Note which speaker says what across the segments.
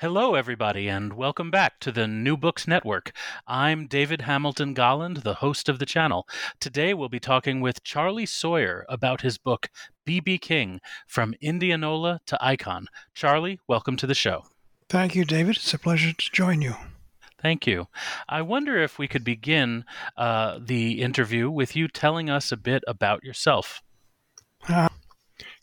Speaker 1: Hello, everybody, and welcome back to the New Books Network. I'm David Hamilton Golland, the host of the channel. Today, we'll be talking with Charlie Sawyer about his book, B.B. King From Indianola to Icon. Charlie, welcome to the show.
Speaker 2: Thank you, David. It's a pleasure to join you.
Speaker 1: Thank you. I wonder if we could begin uh, the interview with you telling us a bit about yourself.
Speaker 2: Uh,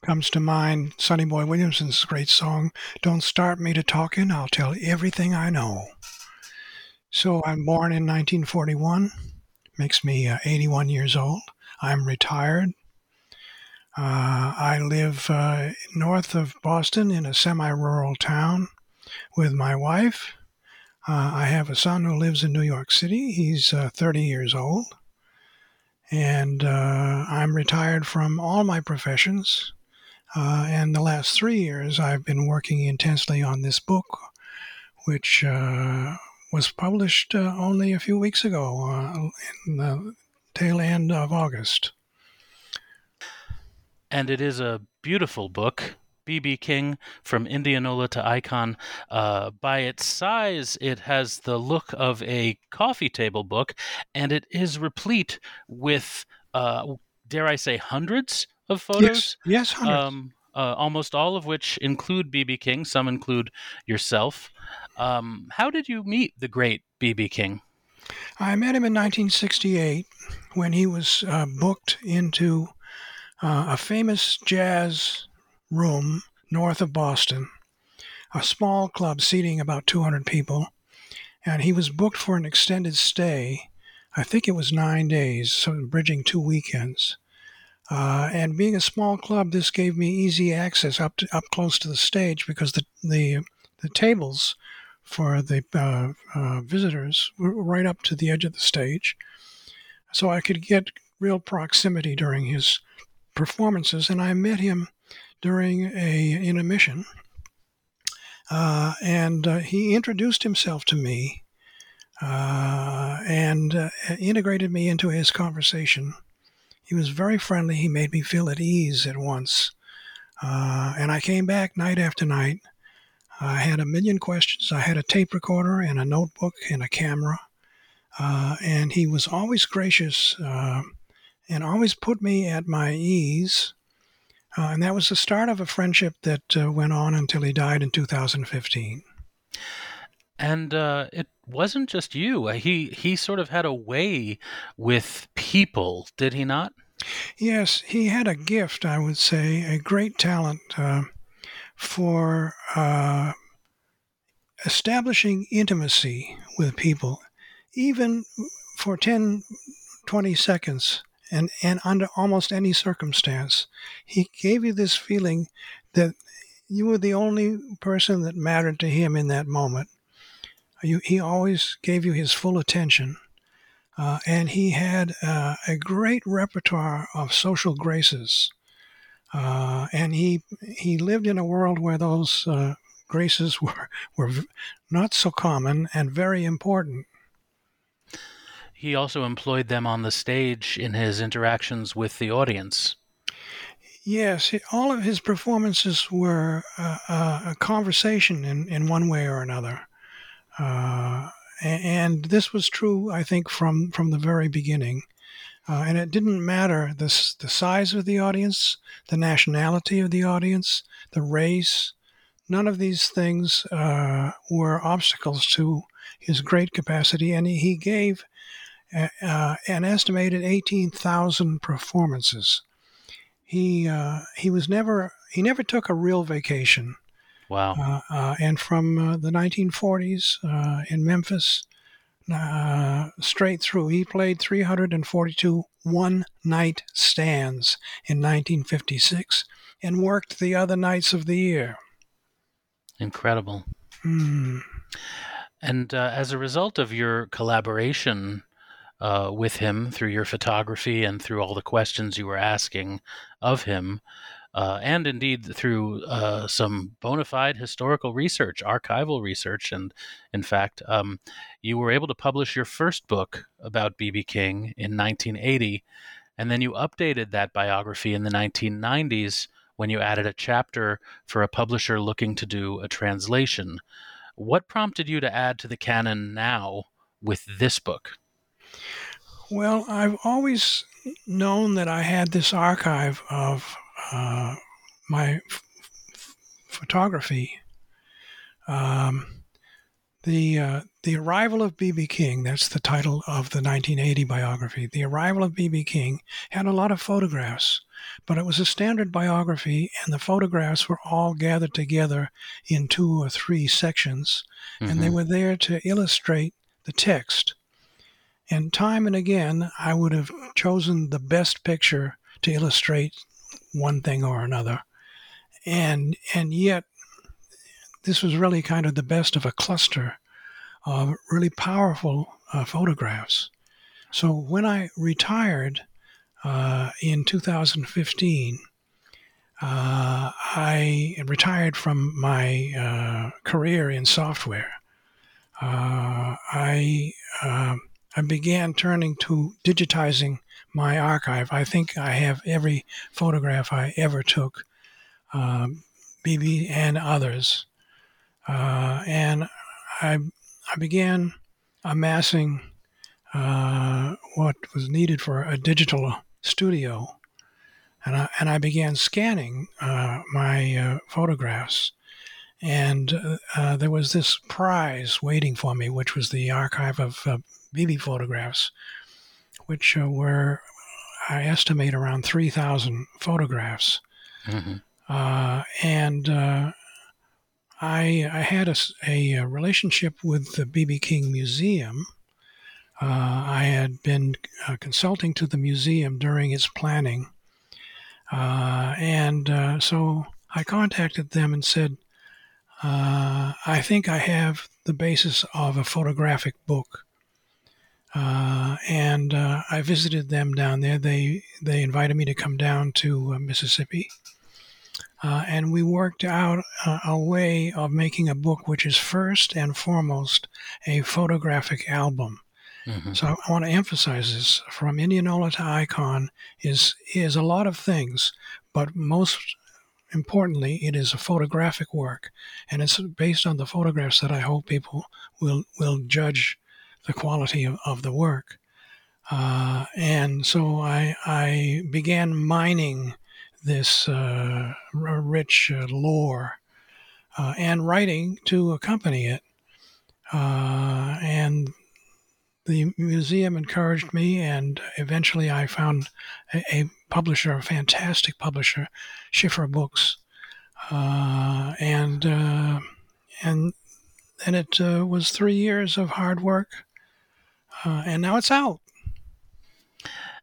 Speaker 2: comes to mind Sonny Boy Williamson's great song, Don't Start Me to Talking, I'll Tell Everything I Know. So I'm born in 1941, makes me uh, 81 years old. I'm retired. Uh, I live uh, north of Boston in a semi rural town with my wife. Uh, I have a son who lives in New York City. He's uh, 30 years old. And uh, I'm retired from all my professions. Uh, and the last three years, I've been working intensely on this book, which uh, was published uh, only a few weeks ago uh, in the tail end of August.
Speaker 1: And it is a beautiful book. B.B. King from Indianola to Icon. Uh, by its size, it has the look of a coffee table book, and it is replete with, uh, dare I say, hundreds of photos.
Speaker 2: Yes, yes hundreds. Um,
Speaker 1: uh, almost all of which include BB King. Some include yourself. Um, how did you meet the great BB King?
Speaker 2: I met him in 1968 when he was uh, booked into uh, a famous jazz room north of Boston, a small club seating about 200 people, and he was booked for an extended stay. I think it was nine days, so bridging two weekends. Uh, and being a small club, this gave me easy access up to, up close to the stage because the the, the tables for the uh, uh, visitors were right up to the edge of the stage, so I could get real proximity during his performances. And I met him during a intermission, uh, and uh, he introduced himself to me uh, and integrated me into his conversation he was very friendly. He made me feel at ease at once. Uh, and I came back night after night. I had a million questions. I had a tape recorder and a notebook and a camera. Uh, and he was always gracious uh, and always put me at my ease. Uh, and that was the start of a friendship that uh, went on until he died in 2015.
Speaker 1: And uh, it wasn't just you. Uh, he he sort of had a way with people, did he not?
Speaker 2: Yes, he had a gift, I would say, a great talent uh, for uh, establishing intimacy with people, even for 10, 20 seconds, and, and under almost any circumstance. He gave you this feeling that you were the only person that mattered to him in that moment. You, he always gave you his full attention. Uh, and he had uh, a great repertoire of social graces. Uh, and he he lived in a world where those uh, graces were were not so common and very important.
Speaker 1: He also employed them on the stage in his interactions with the audience.
Speaker 2: Yes, all of his performances were uh, uh, a conversation in, in one way or another. Uh, and this was true, I think, from, from the very beginning. Uh, and it didn't matter the, the size of the audience, the nationality of the audience, the race. None of these things uh, were obstacles to his great capacity. And he, gave uh, an estimated 18,000 performances he uh, he was never he never took a real vacation.
Speaker 1: Wow.
Speaker 2: Uh, uh, and from uh, the 1940s uh, in Memphis uh, straight through, he played 342 one night stands in 1956 and worked the other nights of the year.
Speaker 1: Incredible.
Speaker 2: Mm.
Speaker 1: And as a result of your collaboration uh, with him through your photography and through all the questions you were asking of him, uh, and indeed through uh, some bona fide historical research, archival research. And in fact, um, you were able to publish your first book about B.B. King in 1980, and then you updated that biography in the 1990s when you added a chapter for a publisher looking to do a translation. What prompted you to add to the canon now with this book?
Speaker 2: Well, I've always known that I had this archive of uh, my f- photography. Um, the uh, the arrival of B.B. King. That's the title of the 1980 biography. The arrival of B.B. King had a lot of photographs, but it was a standard biography, and the photographs were all gathered together in two or three sections, mm-hmm. and they mm-hmm. were there to illustrate the text. And time and again, I would have chosen the best picture to illustrate one thing or another. And, and yet, this was really kind of the best of a cluster of really powerful uh, photographs. So when I retired uh, in 2015, uh, I retired from my uh, career in software. Uh, I um, I began turning to digitizing my archive. I think I have every photograph I ever took, um, BB and others. Uh, and I, I began amassing uh, what was needed for a digital studio. And I, and I began scanning uh, my uh, photographs. And uh, uh, there was this prize waiting for me, which was the archive of BB photographs, which uh, were, I estimate, around 3,000 photographs. Mm-hmm. Uh, and uh, I, I had a, a, relationship with the BB King Museum. Uh, I had been uh, consulting to the museum during its planning. Uh, and so I contacted them and said, I think I have the basis of a photographic book uh, and uh, I visited them down there. They they invited me to come down to uh, Mississippi, uh, and we worked out a, a, way of making a book which is first and foremost a photographic album. Mm-hmm. So I want to emphasize this: from Indianola to Icon is is a lot of things, but most importantly, it is a photographic work, and it's based on the photographs that I hope people will will judge the quality of, of the work. Uh, and so I, I began mining this uh, rich uh, lore uh, and writing to accompany it. Uh, and the museum encouraged me, and eventually I found a, a publisher, a fantastic publisher, Schiffer Books, uh, and and and it was three years of hard work uh, and now it's out.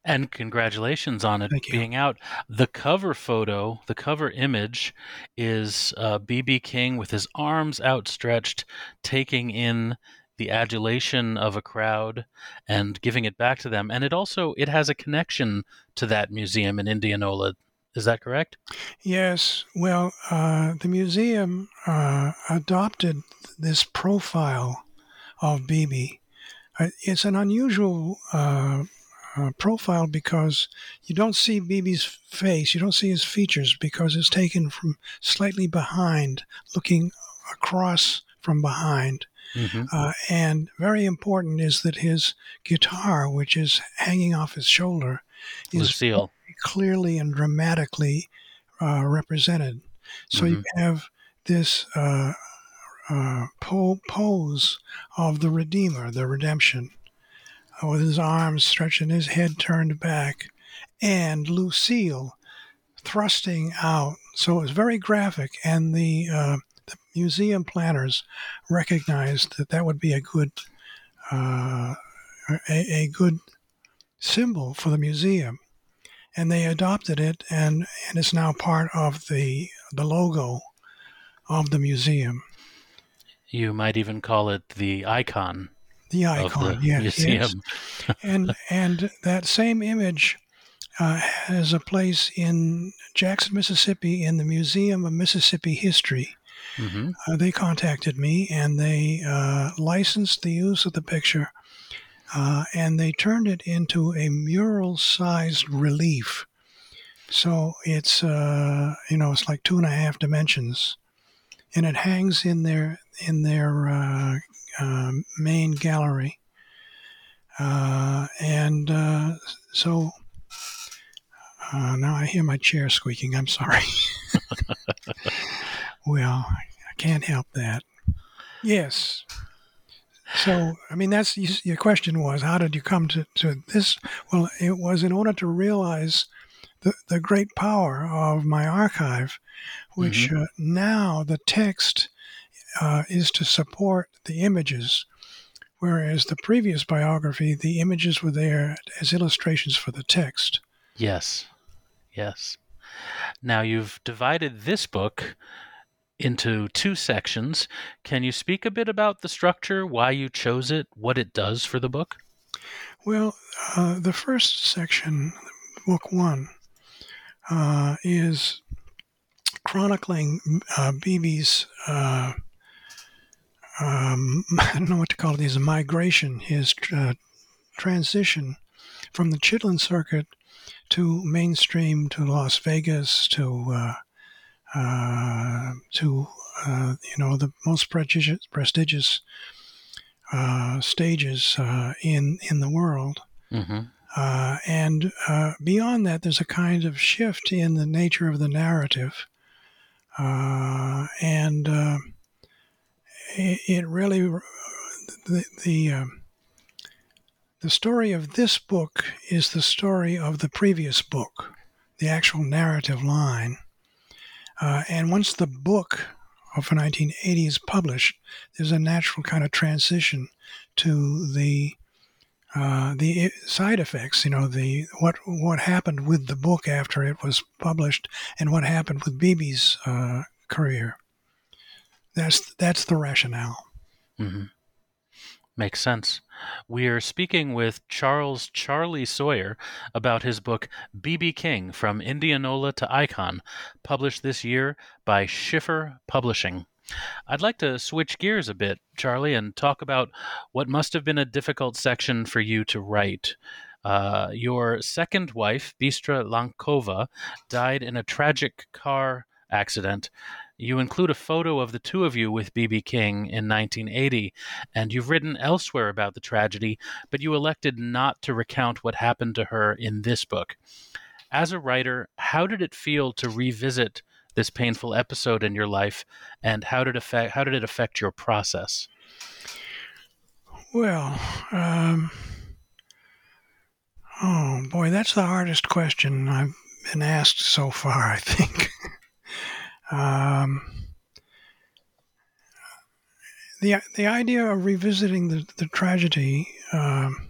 Speaker 1: And congratulations on it being out. The cover photo, the cover image, is BB uh, King with his arms outstretched, taking in the adulation of a crowd and giving it back to them. And it also it has a connection to that museum in Indianola Is that correct?
Speaker 2: Yes. Well, uh, the museum uh, adopted this profile of BB. Uh, it's an unusual uh, uh, profile because you don't see BB's face, you don't see his features because it's taken from slightly behind, looking across from behind. Mm-hmm. Uh, and very important is that his guitar, which is hanging off his shoulder, is
Speaker 1: Lucille.
Speaker 2: clearly and dramatically uh, represented. So mm-hmm. you have this uh, uh, po- pose of the Redeemer, the redemption, uh, with his arms stretched and his head turned back, and Lucille thrusting out. So it was very graphic, and the uh, the museum planners recognized that that would be a good uh, a, a, good symbol for the museum, and they adopted it, and and it's now part of the the logo of the museum.
Speaker 1: You might even call it the icon.
Speaker 2: The icon, the yes, museum. yes. and and that same image uh, has a place in Jackson, Mississippi, in the Museum of Mississippi History. Mm-hmm. Uh, they contacted me and they uh, licensed the use of the picture uh, and they turned it into a mural sized relief. So it's, uh, you know, it's like two and a half dimensions. And it hangs in their, in their uh, uh, main gallery. and so now I hear my chair squeaking. I'm sorry. Well, I can't help that. Yes. So, I mean, that's your question was, how did you come to, to this? Well, it was in order to realize the, the great power of my archive, which mm-hmm. uh, now the text uh, is to support the images, whereas the previous biography, the images were there as illustrations for the text.
Speaker 1: Yes. Yes. Now, you've divided this book into two sections. Can you speak a bit about the structure, why you chose it, what it does for the book?
Speaker 2: Well, uh, the first section, book one, uh, is chronicling uh, BB's. Uh, um, I don't know what to call it. His migration, his uh, transition from the Chitlin circuit to mainstream to Las Vegas to uh, uh, to uh, you know the most prestigious, prestigious uh, stages uh, in in the world. Mm-hmm. Uh, and beyond that, there's a kind of shift in the nature of the narrative, and it, it, really the the um, the story of this book is the story of the previous book, the actual narrative line. Uh, and once the book of 1980 is published, there's a natural kind of transition to the uh, the side effects. You know, the what what happened with the book after it was published, and what happened with BB's uh, career. That's that's the rationale.
Speaker 1: Mm-hmm. Makes sense. We are speaking with Charles Charlie Sawyer about his book B.B. King From Indianola to Icon, published this year by Schiffer Publishing. I'd like to switch gears a bit, Charlie, and talk about what must have been a difficult section for you to write. Uh, your second wife, Bistra Lankova, died in a tragic car accident you include a photo of the two of you with B.B. King in 1980, and you've written elsewhere about the tragedy, but you elected not to recount what happened to her in this book. As a writer, how did it feel to revisit this painful episode in your life, and how did, affect, how did it affect your process?
Speaker 2: Well, um, oh boy, that's the hardest question I've been asked so far, I think. Um, the the idea of revisiting the, the tragedy um,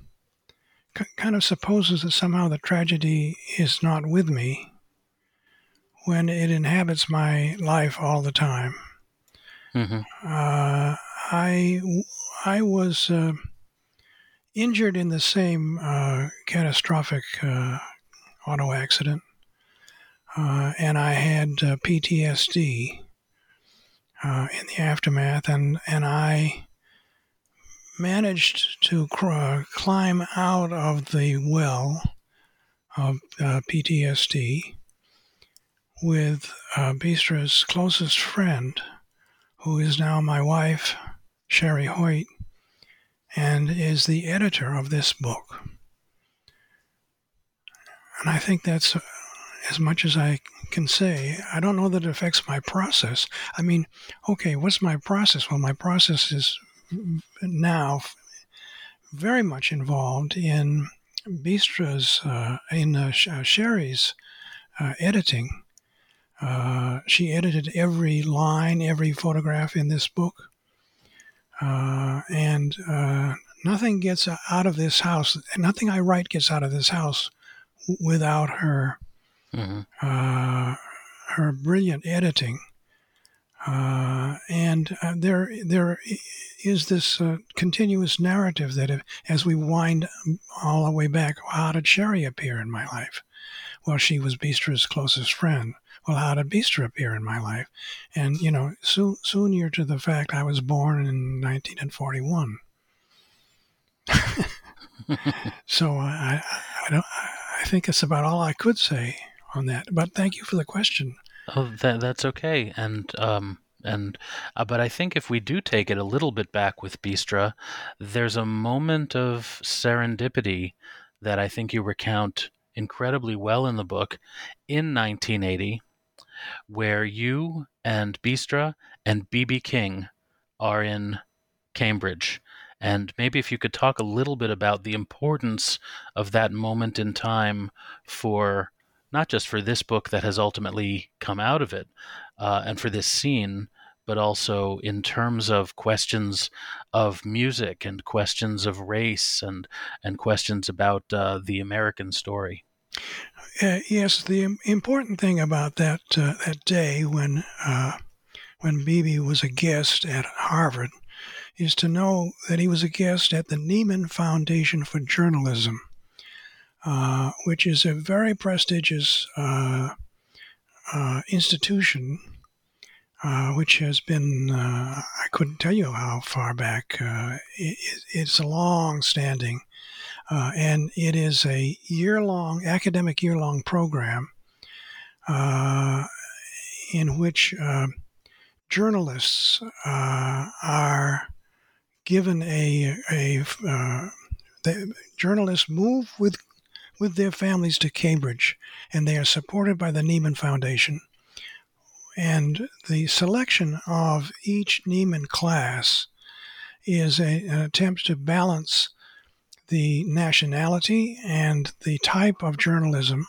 Speaker 2: kind of supposes that somehow the tragedy is not with me when it inhabits my life all the time. Mm-hmm. Uh, I I was uh, injured in the same uh, catastrophic uh, auto accident uh, and I had uh, PTSD uh, in the aftermath, and and I managed to cr- climb out of the well of uh, PTSD with uh, Bistra's closest friend, who is now my wife, Sherry Hoyt, and is the editor of this book. And I think that's as much as I can say. I don't know that it affects my process. I mean, okay, what's my process? Well, my process is now very much involved in Bistra's, uh, in uh, uh, Sherry's uh, editing. Uh, she edited every line, every photograph in this book. Uh, and nothing gets out of this house, nothing I write gets out of this house without her, mm-hmm. her brilliant editing. Uh, and uh, there, there is this uh, continuous narrative that if, as we wind all the way back, how did Sherry appear in my life? Well, she was Bistra's closest friend. Well, how did Bistra appear in my life? And, you know, soon, soon you're to the fact I was born in 1941. so I, I, don't, I think it's about all I could say on that. But thank you for the question.
Speaker 1: Oh, that that's okay, and um, and uh, but I think if we do take it a little bit back with Bistra, there's a moment of serendipity that I think you recount incredibly well in the book in 1980, where you and Bistra and BB King are in Cambridge. And maybe if you could talk a little bit about the importance of that moment in time for not just for this book that has ultimately come out of it uh, and for this scene, but also in terms of questions of music and questions of race and, and questions about uh, the American story.
Speaker 2: Uh, yes, the important thing about that uh, that day when uh, when BB was a guest at Harvard is to know that he was a guest at the Nieman Foundation for Journalism uh, which is a very prestigious uh, uh, institution, which has been, I couldn't tell you how far back, it, it's a long standing, Uh, and it is a year long, academic year long program uh, in which uh, journalists are given a, a the journalists move with with their families to Cambridge, and they are supported by the Nieman Foundation. And the selection of each Nieman class is a, an attempt to balance the nationality and the type of journalism.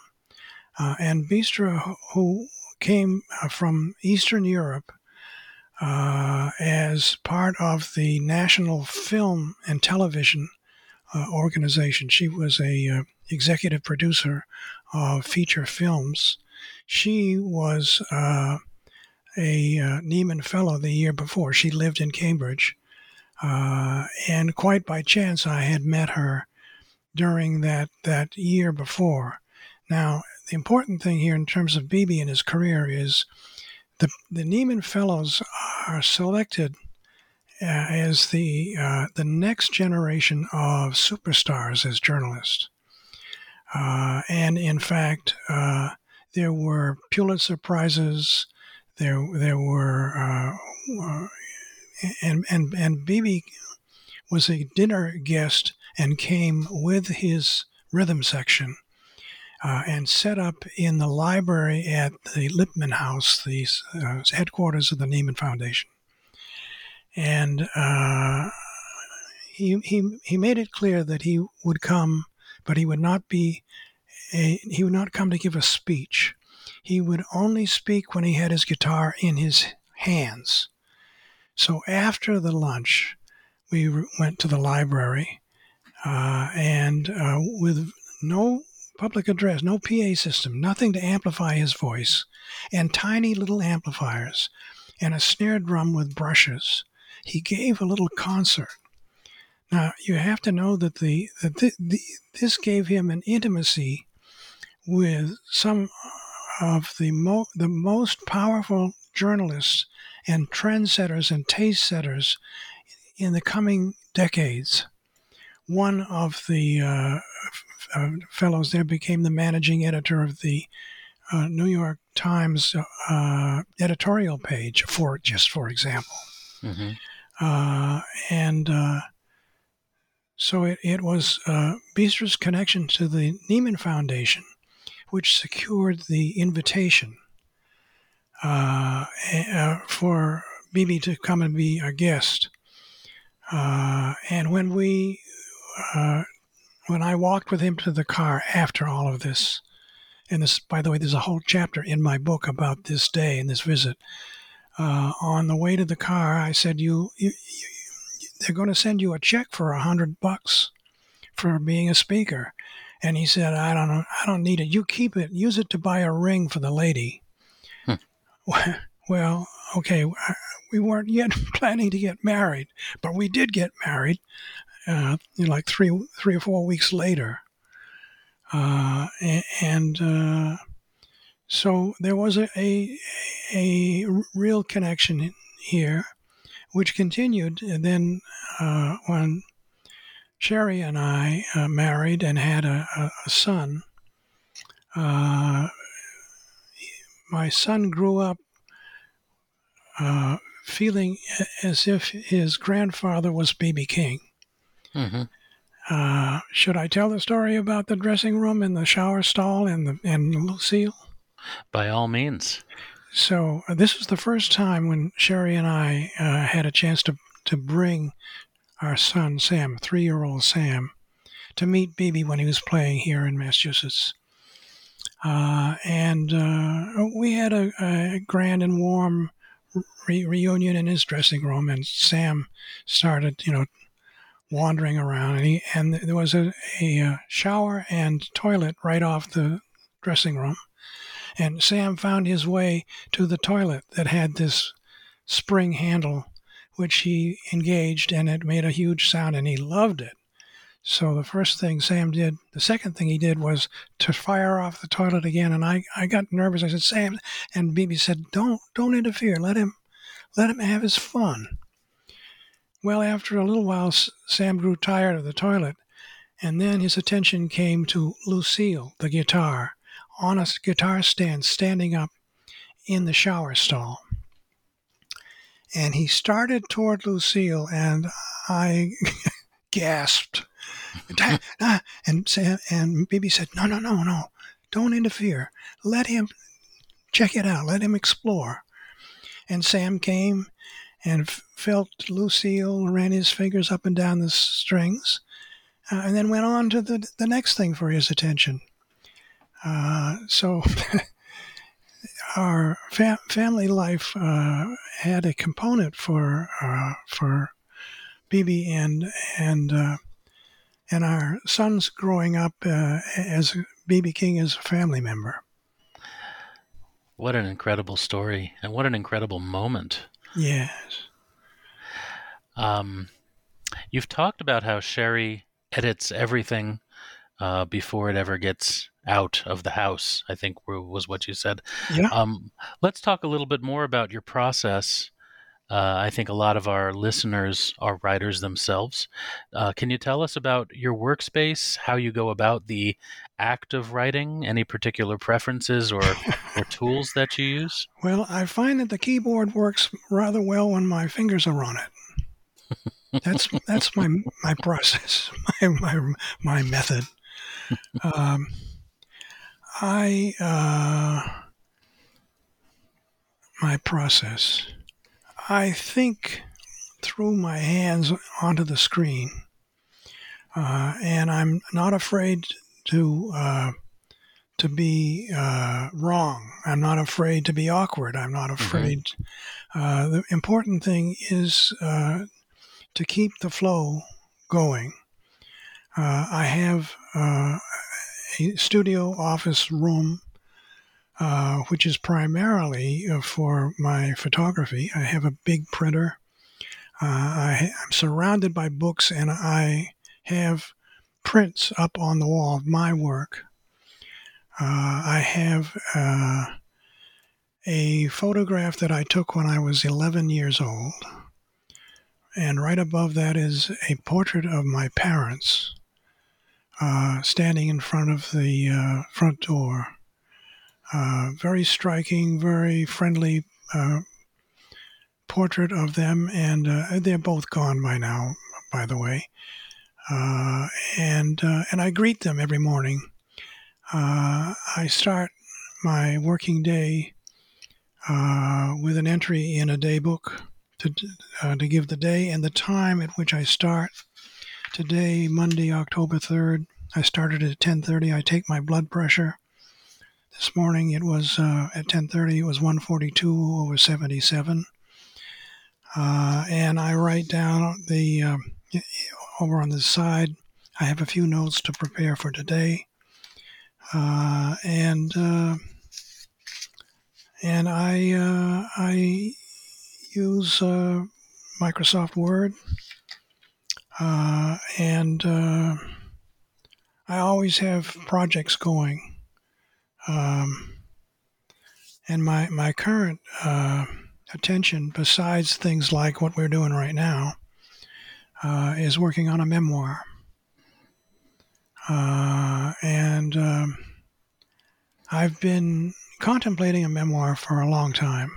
Speaker 2: Uh, and Bistra, who came uh, from Eastern Europe uh, as part of the National Film and Television uh, organization, she was a uh, executive producer of feature films. She was uh, a Nieman Fellow the year before. She lived in Cambridge. Uh, and quite by chance, I had met her during that, that year before. Now, the important thing here in terms of BB and his career is the, the Nieman Fellows are selected uh, as the uh, the next generation of superstars as journalists. Uh, and in fact, uh, there were Pulitzer prizes. There, there were, uh and and and BB was a dinner guest and came with his rhythm section. Uh, and set up in the library at the Lippmann House, the uh, headquarters of the Nieman Foundation. And he, he, he made it clear that he would come but he would not be a, he would not come to give a speech. He would only speak when he had his guitar in his hands. So after the lunch, we went to the library, uh, and uh, with no public address, no PA system, nothing to amplify his voice, and tiny little amplifiers, and a snare drum with brushes, he gave a little concert. Now you have to know that the that the, the, this gave him an intimacy with some of the mo- the most powerful journalists and trendsetters and taste setters in the coming decades. One of the uh, uh, fellows there became the managing editor of the uh, New York Times uh, editorial page, for just for example. Mm-hmm. Uh, and uh, so it, it was uh, Bistra's connection to the Nieman Foundation, which secured the invitation uh, uh, for BB to come and be a guest. Uh, and when we, uh, when I walked with him to the car after all of this, and this, by the way, there's a whole chapter in my book about this day and this visit. Uh, on the way to the car, I said, "You, you, you they're going to send you a check for a hundred bucks for being a speaker." And he said, "I don't I don't need it. You keep it. Use it to buy a ring for the lady." Well, okay, we weren't yet planning to get married, but we did get married, uh, like three, three or four weeks later. Uh, and uh, so there was a, a, a real connection here, which continued. And then uh, when Sherry and I uh, married and had a, a, son, uh, my son grew up uh, feeling as if his grandfather was B.B. King. Mm-hmm. Uh, should I tell the story about the dressing room and the shower stall and the and Lucille?
Speaker 1: By all means.
Speaker 2: So uh, this was the first time when Sherry and I uh, had a chance to to bring our son Sam, three-year-old Sam, to meet BB when he was playing here in Massachusetts. Uh, and uh, we had a, a, grand and warm re- reunion in his dressing room, and Sam started, you know, wandering around, and, he, and there was a, a uh, shower and toilet right off the dressing room. And Sam found his way to the toilet that had this spring handle, which he engaged, and it made a huge sound, and he loved it. So the first thing Sam did, the second thing he did was to fire off the toilet again, and I, I got nervous. I said, Sam, and BB said, don't don't interfere. Let him let him have his fun. Well, after a little while, Sam grew tired of the toilet, and then his attention came to Lucille, the guitar, on a guitar stand standing up in the shower stall. And he started toward Lucille, and I gasped. And Sam and BB said, "No, no, no, no! Don't interfere. Let him check it out. Let him explore." And Sam came and felt Lucille, ran his fingers up and down the strings, uh, and then went on to the, the next thing for his attention. Uh, so our fa- family life uh, had a component for uh, for BB and and uh, and our sons growing up uh, as BB King as a family member.
Speaker 1: What an incredible story, and what an incredible moment.
Speaker 2: Yes.
Speaker 1: Um, you've talked about how Sherry edits everything uh, before it ever gets out of the house. I think was what you said.
Speaker 2: Yeah.
Speaker 1: Um, let's talk a little bit more about your process. Uh, I think a lot of our listeners are writers themselves. Uh, can you tell us about your workspace, how you go about the act of writing, any particular preferences or, or tools that you use?
Speaker 2: Well, I find that the keyboard works rather well when my fingers are on it. That's that's my my process, my my, my method. Um, I uh, my process. I think through my hands onto the screen, uh, and I'm not afraid to uh, to be uh, wrong. I'm not afraid to be awkward. I'm not mm-hmm. afraid. Mm-hmm. the important thing is uh, to keep the flow going. Uh, I have uh, a studio office room, uh, which is primarily uh, for my photography. I have a big printer. Uh, I, I'm surrounded by books, and I have prints up on the wall of my work. Uh, I have uh, a photograph that I took when I was 11 years old. And right above that is a portrait of my parents standing in front of the front door. Uh, very striking, very friendly uh, portrait of them, and uh, they're both gone by now, by the way. Uh, and and I greet them every morning. I start my working day with an entry in a day book to, to give the day and the time at which I start. Today, Monday, October 3rd, I started at 10:30. I take my blood pressure. This morning it was uh, at 10:30. It was 142 over 77, uh, and I write down the uh, over on the side. I have a few notes to prepare for today, uh, and uh, and I uh, I use Microsoft Word and I always have projects going. Um, and my, my current uh, attention, besides things like what we're doing right now, uh, is working on a memoir. Uh, and um, I've been contemplating a memoir for a long time.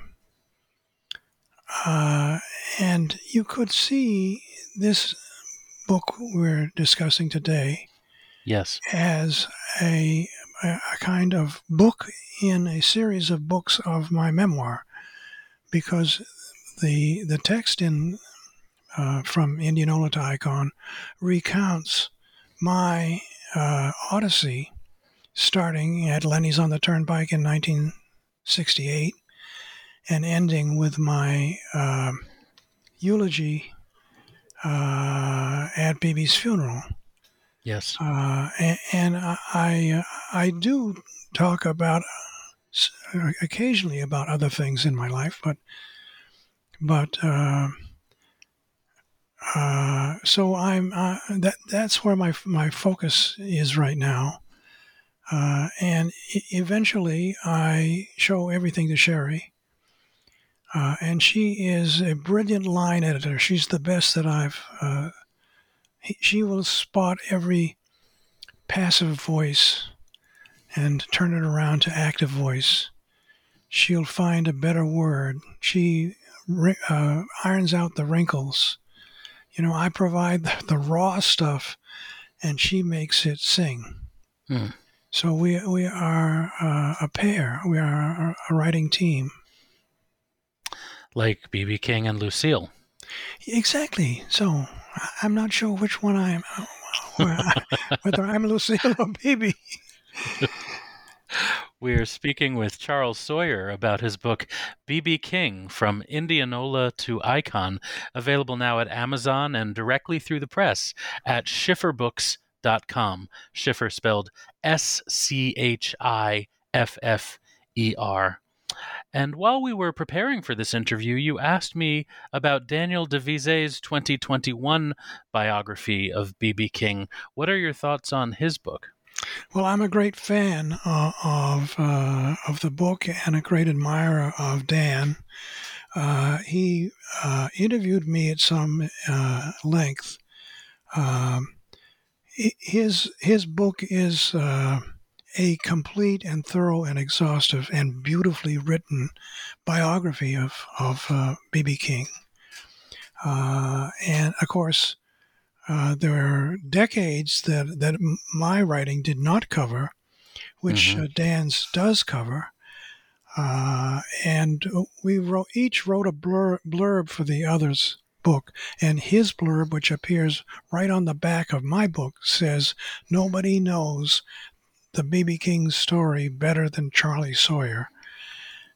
Speaker 2: Uh, and you could see this book we're discussing today
Speaker 1: Yes.
Speaker 2: As a, a kind of book in a series of books of my memoir, because the the text in uh, from Indianola to Icon recounts my uh, odyssey, starting at Lenny's on the Turnpike in 1968, and ending with my uh, eulogy uh, at BB's funeral
Speaker 1: Yes.
Speaker 2: Uh, and, and, I I do talk about uh, occasionally about other things in my life, but but uh, uh, so I'm uh, that that's where my my focus is right now. Uh, and eventually, I show everything to Sherry, and she is a brilliant line editor. She's the best that I've she will spot every passive voice and turn it around to active voice. She'll find a better word. She uh, irons out the wrinkles. You know, I provide the, the raw stuff, and she makes it sing. Hmm. So we we are uh, a pair. We are a, a writing team.
Speaker 1: Like BB King and Lucille.
Speaker 2: Exactly. So I'm not sure which one I'm, uh, whether I'm Lucille or Baby.
Speaker 1: We're speaking with Charles Sawyer about his book BB King From Indianola to Icon, available now at Amazon and directly through the press at schifferbooks.com. Schiffer spelled S C H I F F E R. And while we were preparing for this interview, you asked me about Daniel DeVise's 2021 biography of B.B. King. What are your thoughts on his book?
Speaker 2: Well, I'm a great fan uh, of uh, of the book and a great admirer of Dan. Uh, he uh, interviewed me at some uh, length. Um, his his book is uh, a complete and thorough and exhaustive and beautifully written biography of of B.B. Uh, King. Uh, and of course, uh, there are decades that that my writing did not cover, which mm-hmm. Uh, Dan's does cover. Uh, and we wrote each wrote a blur, blurb for the other's book, and his blurb, which appears right on the back of my book, says, "Nobody knows the BB King story better than Charlie Sawyer.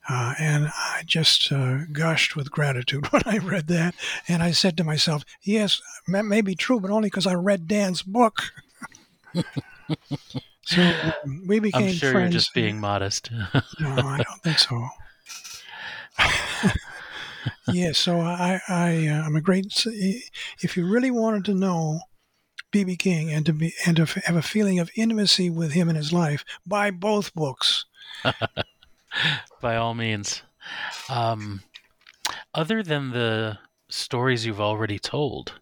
Speaker 2: Uh, and I just uh, gushed with gratitude when I read that. And I said to myself, yes, that may be true, but only because I read Dan's book. so um, we became
Speaker 1: I'm sure
Speaker 2: friends.
Speaker 1: you're just being modest.
Speaker 2: no, I don't think so. yeah, so I, I, uh, I'm a great. If you really wanted to know B.B. King and to be and to have a feeling of intimacy with him in his life, buy both books.
Speaker 1: By all means. Um, other than the stories you've already told,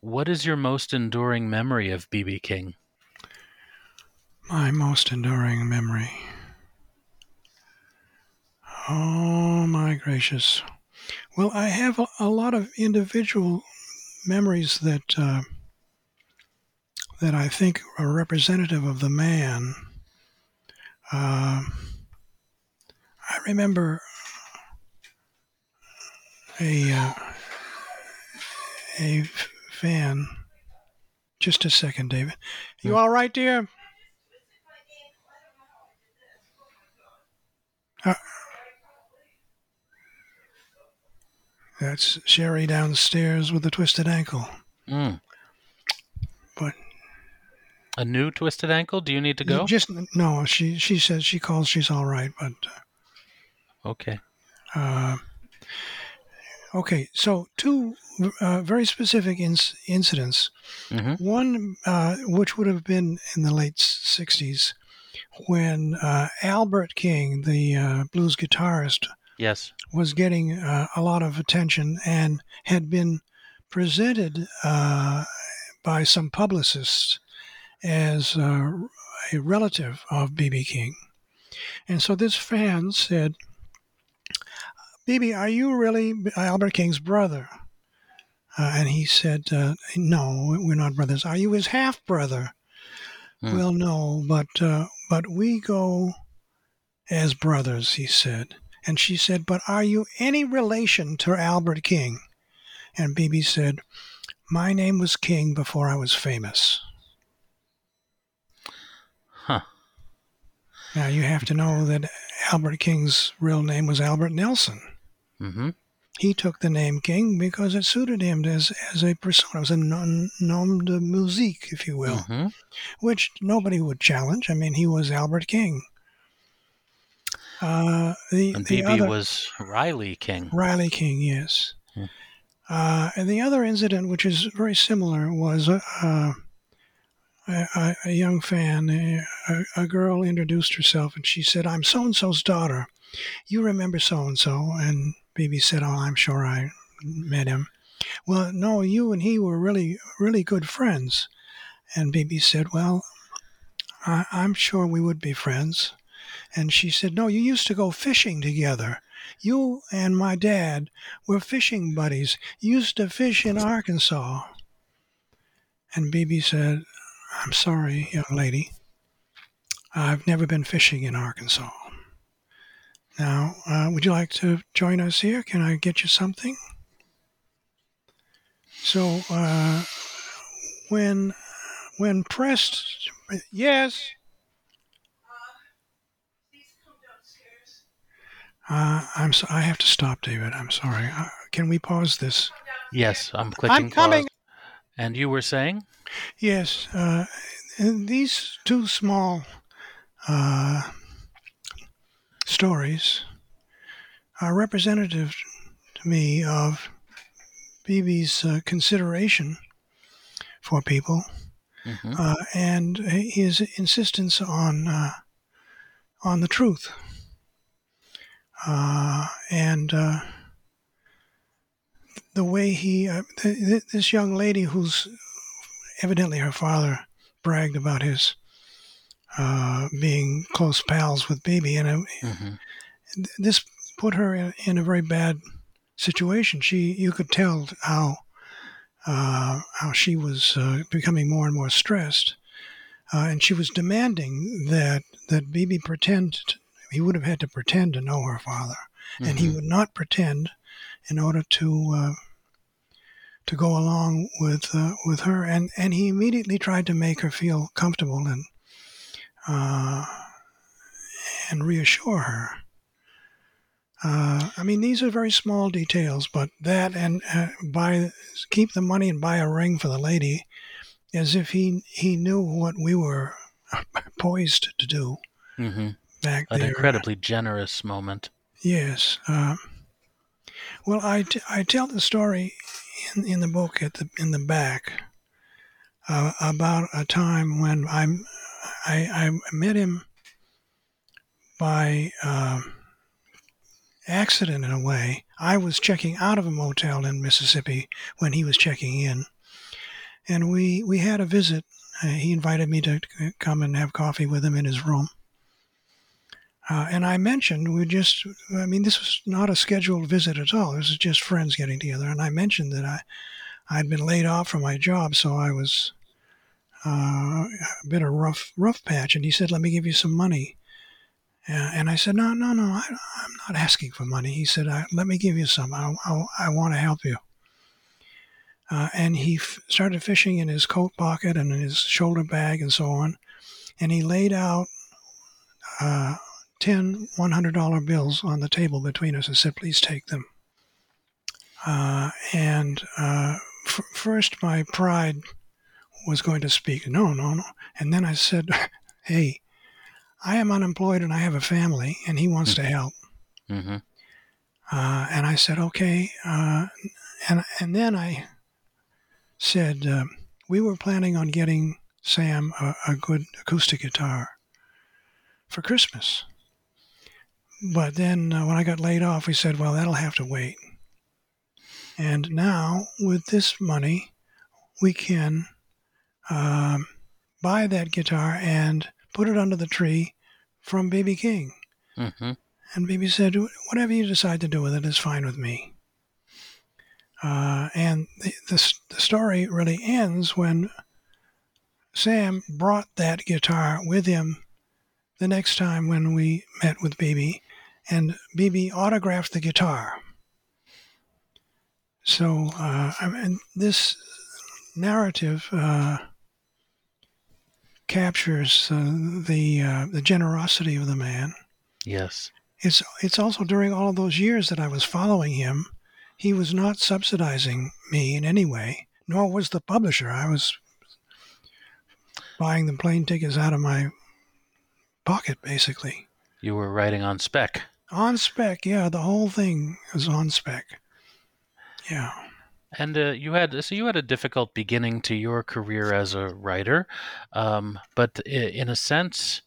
Speaker 1: what is your most enduring memory of B.B. King?
Speaker 2: My most enduring memory. Oh my gracious. Well, I have a, a lot of individual memories that uh, that I think are representative of the man. Uh, I remember a uh, a fan. Just a second, David. You all right, dear? Uh, that's Sherry downstairs with a twisted ankle.
Speaker 1: Mm. A new twisted ankle? Do you need to go?
Speaker 2: just no. She she says she calls. She's all right, but
Speaker 1: Okay.
Speaker 2: uh, okay. So two uh, very specific inc- incidents.
Speaker 1: hmm
Speaker 2: One, uh, which would have been in the late 60s, when uh, Albert King, the uh, blues guitarist,
Speaker 1: Yes.
Speaker 2: was getting uh, a lot of attention and had been presented uh, by some publicists as uh, a relative of B.B. King. And so this fan said, B.B., are you really Albert King's brother? Uh, and he said, uh, No, we're not brothers. Are you his half brother?
Speaker 1: Hmm.
Speaker 2: Well, no, but uh, but we go as brothers, he said. And she said, But are you any relation to Albert King? And BB said, My name was King before I was famous. Now you have to know that Albert King's real name was Albert Nelson.
Speaker 1: hmm
Speaker 2: He took the name King because it suited him as, as a persona, as a nom, nom de musique, if you will,
Speaker 1: hmm
Speaker 2: which nobody would challenge. I mean, he was Albert King. Uh, the,
Speaker 1: And
Speaker 2: the
Speaker 1: BB
Speaker 2: other,
Speaker 1: was Riley King.
Speaker 2: Riley King, yes. Uh, and the other incident, which is very similar, was uh, a, a, young fan. A, a, a girl introduced herself and she said, I'm so and so's daughter. You remember so and so? And BB said, Oh, I'm sure I met him. Well, no, you and he were really, really good friends. And BB said, Well, I, I'm sure we would be friends. And she said, No, you used to go fishing together. You and my dad were fishing buddies. Used to fish in Arkansas. And BB said, I'm sorry, young lady. I've never been fishing in Arkansas. Now, uh, would you like to join us here? Can I get you something? So, uh, when when pressed, yes. Uh, I'm. So, I have to stop, David. I'm sorry. Uh, can we pause this?
Speaker 1: Yes, I'm clicking I'm
Speaker 2: coming.
Speaker 1: pause. And you were saying?
Speaker 2: Yes. Uh, these two small uh, stories are representative to me of BB's uh, consideration for people
Speaker 1: hmm
Speaker 2: uh, and his insistence on uh, on the truth. Uh, and uh, the way he, uh, th- th- this young lady who's evidently her father bragged about his uh, being close pals with BB, and uh,
Speaker 1: hmm
Speaker 2: this put her in, in a very bad situation. She, you could tell how uh, how she was uh, becoming more and more stressed, uh, and she was demanding that that BB pretend. He would have had to pretend to know her father, and he
Speaker 1: Mhm.
Speaker 2: would not pretend in order to uh, to go along with uh, with her. And and he immediately tried to make her feel comfortable and uh, and reassure her. Uh, I mean, these are very small details, but that and uh, buy keep the money and buy a ring for the lady, as if he he knew what we were poised to do
Speaker 1: hmm
Speaker 2: back
Speaker 1: An
Speaker 2: there.
Speaker 1: incredibly generous moment.
Speaker 2: Yes. Uh, well, I, t- I tell the story in, in the book at the in the back uh, about a time when I'm, I, I met him by uh, accident in a way. I was checking out of a motel in Mississippi when he was checking in, and we we had a visit. Uh, he invited me to come and have coffee with him in his room. Uh, and I mentioned we just, I mean, this was not a scheduled visit at all. This was just friends getting together. And I mentioned that I, I'd been laid off from my job, so I was uh, a bit of rough, rough patch. And he said, "Let me give you some money." Uh, and I said, "No, no, no, I, am not asking for money." He said, "Let me give you some. I, I, I want to help you." Uh, and he f- started fishing in his coat pocket and in his shoulder bag and so on. And he laid out 10 $100 bills on the table between us and said, please take them. Uh, and uh, f- first, my pride was going to speak, no, no, no. And then I said, hey, I am unemployed and I have a family, and he wants mm-hmm. to help. Mm-hmm. Uh, and I said, okay. Uh, and, and then I said, uh, we were planning on getting Sam a, a good acoustic guitar for Christmas. But then uh, when I got laid off, we said, well, that'll have to wait. And now, with this money, we can um, buy that guitar and put it under the tree from BB King. Mm-hmm. And Baby said, whatever you decide to do with it is fine with me. Uh, and the, the, the story really ends when Sam brought that guitar with him the next time when we met with BB and BB autographed the guitar. So uh, I mean, this narrative uh, captures uh, the uh, the generosity of the man.
Speaker 1: Yes,
Speaker 2: it's it's also during all of those years that I was following him, he was not subsidizing me in any way, nor was the publisher. I was buying the plane tickets out of my pocket, basically.
Speaker 1: You were writing on spec.
Speaker 2: On spec, yeah. The whole thing is on spec. Yeah.
Speaker 1: And uh, you had so you had a difficult beginning to your career as a writer, um, but in a sense,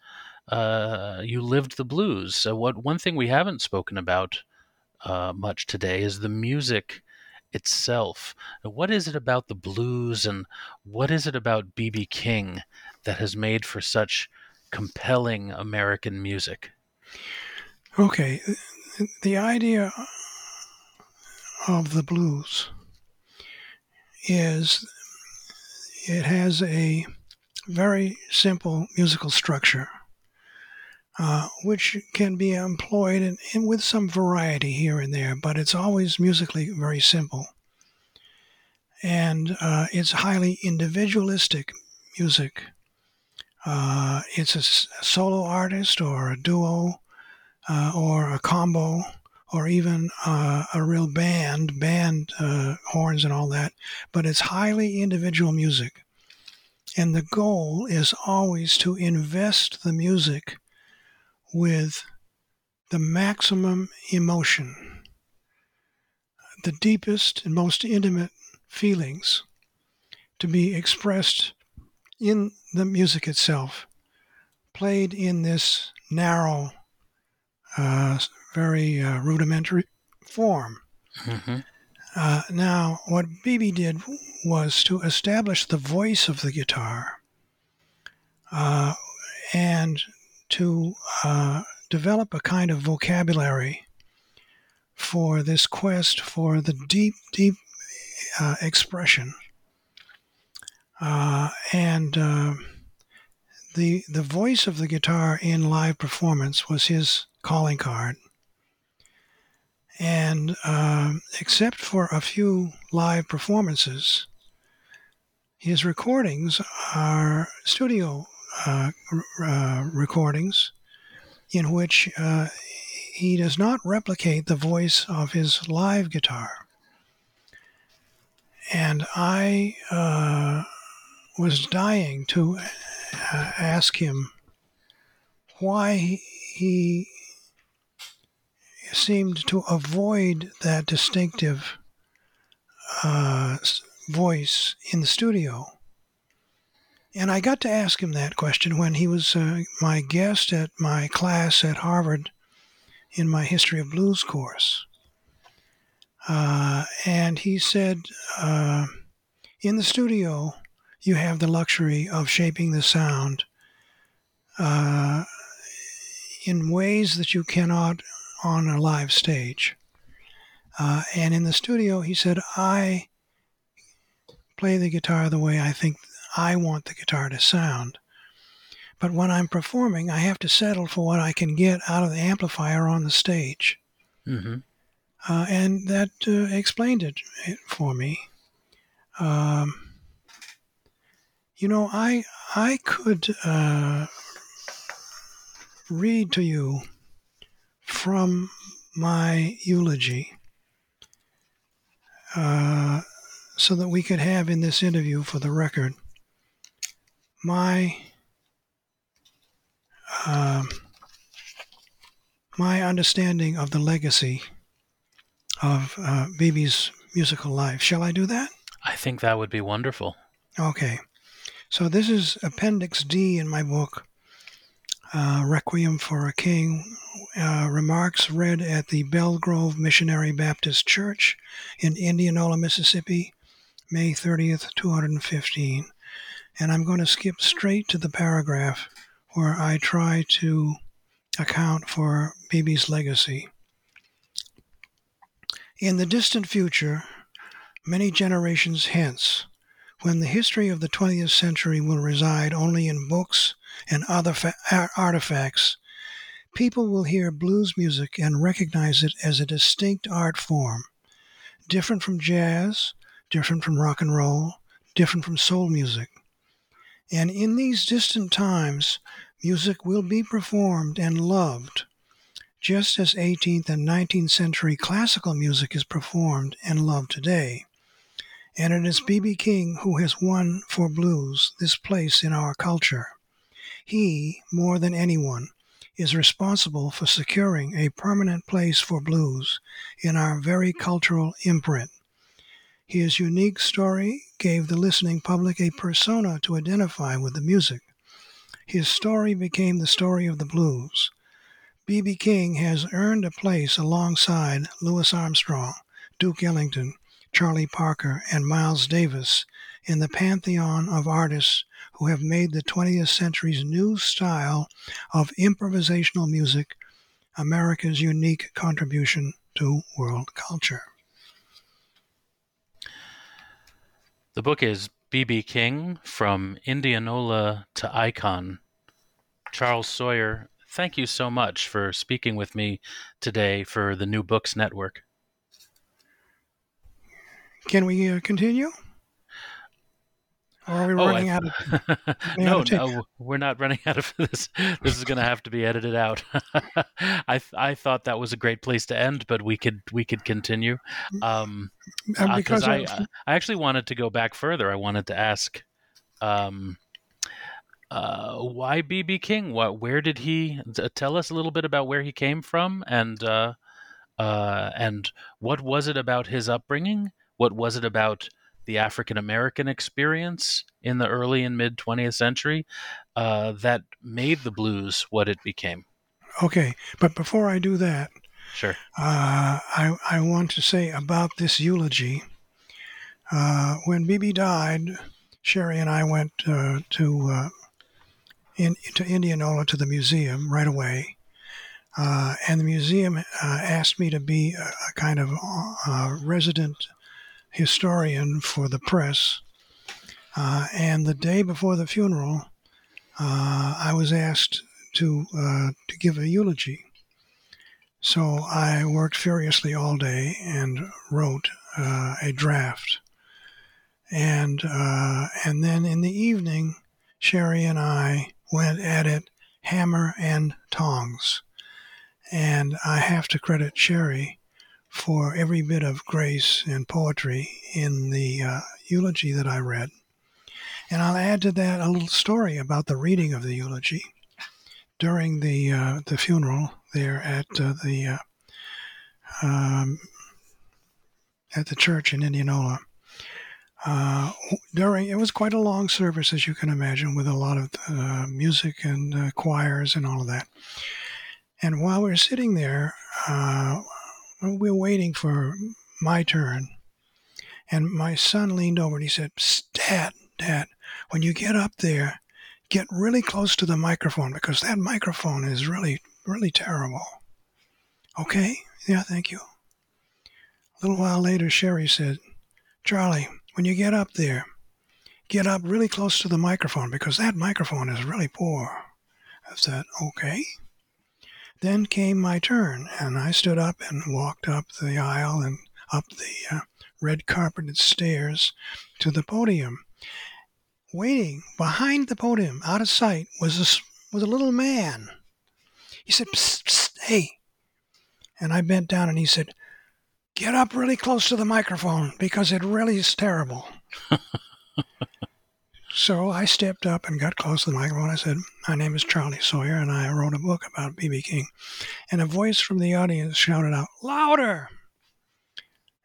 Speaker 1: uh, you lived the blues. So what one thing we haven't spoken about uh, much today is the music itself. What is it about the blues, and what is it about BB King that has made for such compelling American music?
Speaker 2: Okay, the idea of the blues is it has a very simple musical structure, uh, which can be employed in, in, with some variety here and there, but it's always musically very simple. And uh, it's highly individualistic music. Uh, it's a solo artist or a duo uh, or a combo or even uh, a real band, band uh, horns and all that, but it's highly individual music. And the goal is always to invest the music with the maximum emotion, the deepest and most intimate feelings to be expressed in the music itself, played in this narrow uh, very uh, rudimentary form. Mm-hmm. Uh, now, what BB did was to establish the voice of the guitar uh, and to uh, develop a kind of vocabulary for this quest for the deep, deep uh, expression. and the the voice of the guitar in live performance was his calling card. And uh, except for a few live performances, his recordings are studio uh, uh, recordings in which uh, he does not replicate the voice of his live guitar. And I uh, was dying to ask him why he seemed to avoid that distinctive uh, voice in the studio. And I got to ask him that question when he was uh, my guest at my class at Harvard in my History of Blues course. Uh, and he said, uh, in the studio, you have the luxury of shaping the sound uh, in ways that you cannot on a live stage. Uh, and in the studio, he said, I play the guitar the way I think I want the guitar to sound. But when I'm performing, I have to settle for what I can get out of the amplifier on the stage.
Speaker 1: Mm-hmm.
Speaker 2: Uh, and that uh, explained it, it, for me. Um, you know, I I could uh, read to you from my eulogy uh, so that we could have in this interview for the record my uh, my understanding of the legacy of uh, musical life. Shall I do that?
Speaker 1: I think that would be wonderful.
Speaker 2: Okay. So this is Appendix D in my book, uh, Requiem for a King. Uh, remarks read at the Belle Grove Missionary Baptist Church in Indianola, Mississippi, May 30th, 215. And I'm going to skip straight to the paragraph where I try to account for BB's legacy. In the distant future, many generations hence, when the history of the 20th century will reside only in books and other fa- artifacts, people will hear blues music and recognize it as a distinct art form, different from jazz, different from rock and roll, different from soul music. And in these distant times, music will be performed and loved, just as 18th and 19th century classical music is performed and loved today. And it is B.B. King who has won for blues this place in our culture. He, more than anyone, is responsible for securing a permanent place for blues in our very cultural imprint. His unique story gave the listening public a persona to identify with the music. His story became the story of the blues. B.B. King has earned a place alongside Louis Armstrong, Duke Ellington, Charlie Parker, and Miles Davis in the pantheon of artists who have made the 20th century's new style of improvisational music America's unique contribution to world culture.
Speaker 1: The book is B.B. King From Indianola to Icon. Charles Sawyer, thank you so much for speaking with me today for the New Books Network.
Speaker 2: Can we uh, continue? Or are we
Speaker 1: Oh,
Speaker 2: running
Speaker 1: I-
Speaker 2: out of
Speaker 1: no,
Speaker 2: out of
Speaker 1: no, we're not running out of this. This is going to have to be edited out. I I thought that was a great place to end, but we could we could continue. Um,
Speaker 2: uh,
Speaker 1: uh,
Speaker 2: because
Speaker 1: I,
Speaker 2: of-
Speaker 1: I actually wanted to go back further. I wanted to ask, um, uh, why BB King? What? Where did he? Tell us a little bit about where he came from, and uh, uh, and what was it about his upbringing? What was it about the African American experience in the early and mid 20th century uh, that made the blues what it became?
Speaker 2: okay, but before I do that,
Speaker 1: Sure.
Speaker 2: uh, I, I want to say about this eulogy. Uh, when BB died, Sherry and I went uh, to uh, in, to Indianola to the museum right away, uh, and the museum uh, asked me to be a, a kind of uh, resident historian for the press. Uh, and the day before the funeral, uh, I was asked to uh, to give a eulogy. So I worked furiously all day and wrote uh, a draft. And uh, and then in the evening, Sherry and I went at it hammer and tongs. And I have to credit Sherry for every bit of grace and poetry in the uh, eulogy that I read. And I'll add to that a little story about the reading of the eulogy during the uh, the funeral there at uh, the uh, um, at the church in Indianola. uh, during it was quite a long service, as you can imagine, with a lot of uh, music and choirs and all of that. And while we were sitting there, uh, were waiting for my turn. And my son leaned over and he said, Dad, Dad, when you get up there, get really close to the microphone because that microphone is really, really terrible. Okay? Yeah, thank you. A little while later, Sherry said, Charlie, when you get up there, get up really close to the microphone because that microphone is really poor. I said, okay. Then came my turn, and I stood up and walked up the aisle and up the uh, red carpeted stairs to the podium. Waiting behind the podium, out of sight, was a, was a little man. He said, psst, psst, hey. And I bent down and he said, get up really close to the microphone because it really is terrible. so I stepped up and got close to the microphone. I said, My name is Charlie Sawyer, and I wrote a book about B.B. King. And a voice from the audience shouted out, Louder!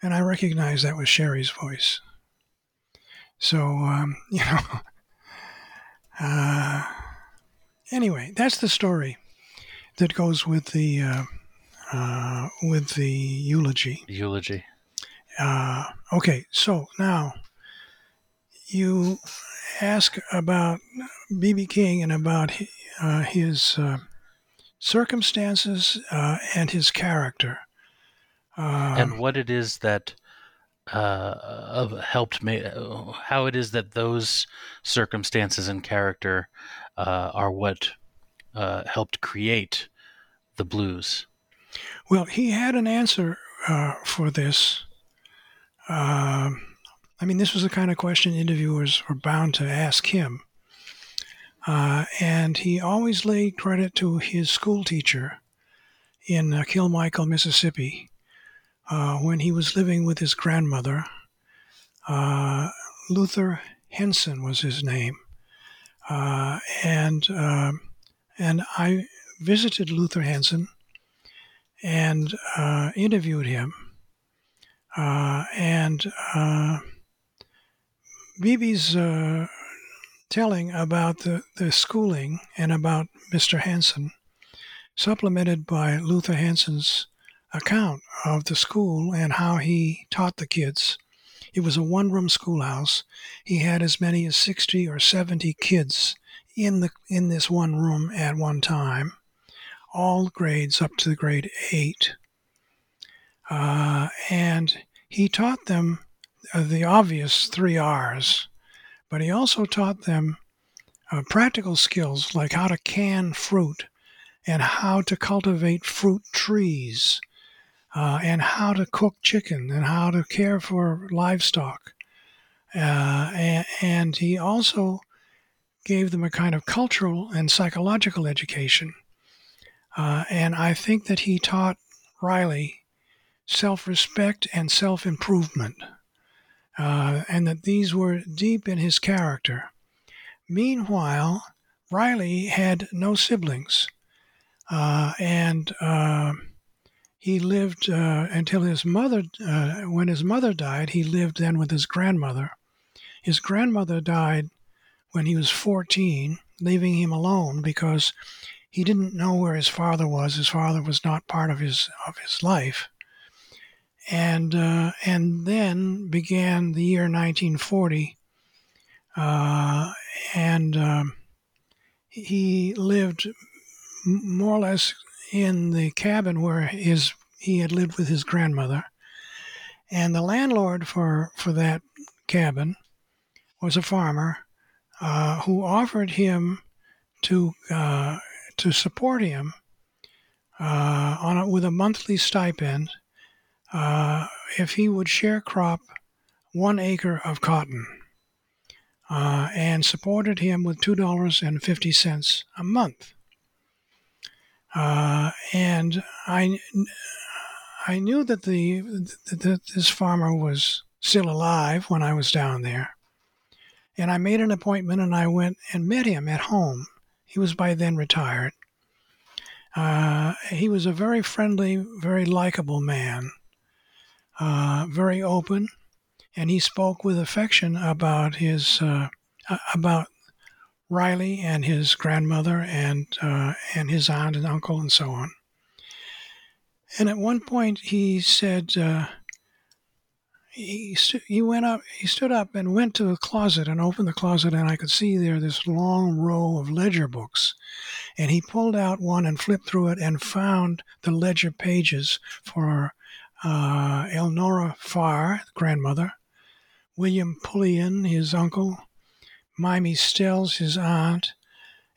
Speaker 2: And I recognized that was Sherry's voice. So, um, you know, uh, anyway, that's the story that goes with the. Uh, uh, with the eulogy.
Speaker 1: Eulogy.
Speaker 2: Uh, okay, so now you ask about B.B. King and about uh, his uh, circumstances and his character.
Speaker 1: Um, and what it is that uh, helped me, how it is that those circumstances and character uh, are what uh, helped create the blues.
Speaker 2: Well, he had an answer uh, for this. Uh, I mean, this was the kind of question interviewers were bound to ask him. Uh, and he always laid credit to his school teacher in uh, Kilmichael, Mississippi, uh, when he was living with his grandmother. Uh, Luther Henson was his name. and, and I visited Luther Henson and uh, interviewed him. Uh, and BB's uh, telling about the, the schooling and about Mr. Henson, supplemented by Luther Henson's account of the school and how he taught the kids. It was a one room schoolhouse. He had as many as 60 or 70 kids in the in this one room at one time all grades up to the grade eight. Uh, and he taught them the obvious three R's, but he also taught them uh, practical skills like how to can fruit and how to cultivate fruit trees uh, and how to cook chicken and how to care for livestock. Uh, and, and he also gave them a kind of cultural and psychological education uh, and I think that he taught Riley self respect and self improvement, uh, and that these were deep in his character. Meanwhile, Riley had no siblings, uh, and uh, he lived uh, until his mother, uh, when his mother died, he lived then with his grandmother. His grandmother died when he was 14, leaving him alone because he didn't know where his father was. His father was not part of his of his life. And uh, and then began the year 1940, uh, and um, he lived more or less in the cabin where his he had lived with his grandmother, and the landlord for for that cabin was a farmer uh, who offered him to uh, to support him uh, on a, with a monthly stipend uh, if he would share crop one acre of cotton uh, and supported him with $2.50 a month. Uh, and I, I knew that the that this farmer was still alive when I was down there, and I made an appointment and I went and met him at home he was by then retired. Uh, he was a very friendly, very likable man, uh, very open, and he spoke with affection about his uh, about Riley and his grandmother and uh, and his aunt and uncle and so on. And at one point, he said uh, he st- he went up, he stood up and went to a closet and opened the closet, and I could see there this long row of ledger books. And he pulled out one and flipped through it and found the ledger pages for uh, Elnora Farr, grandmother, William Pullian, his uncle, Mimey Stells, his aunt,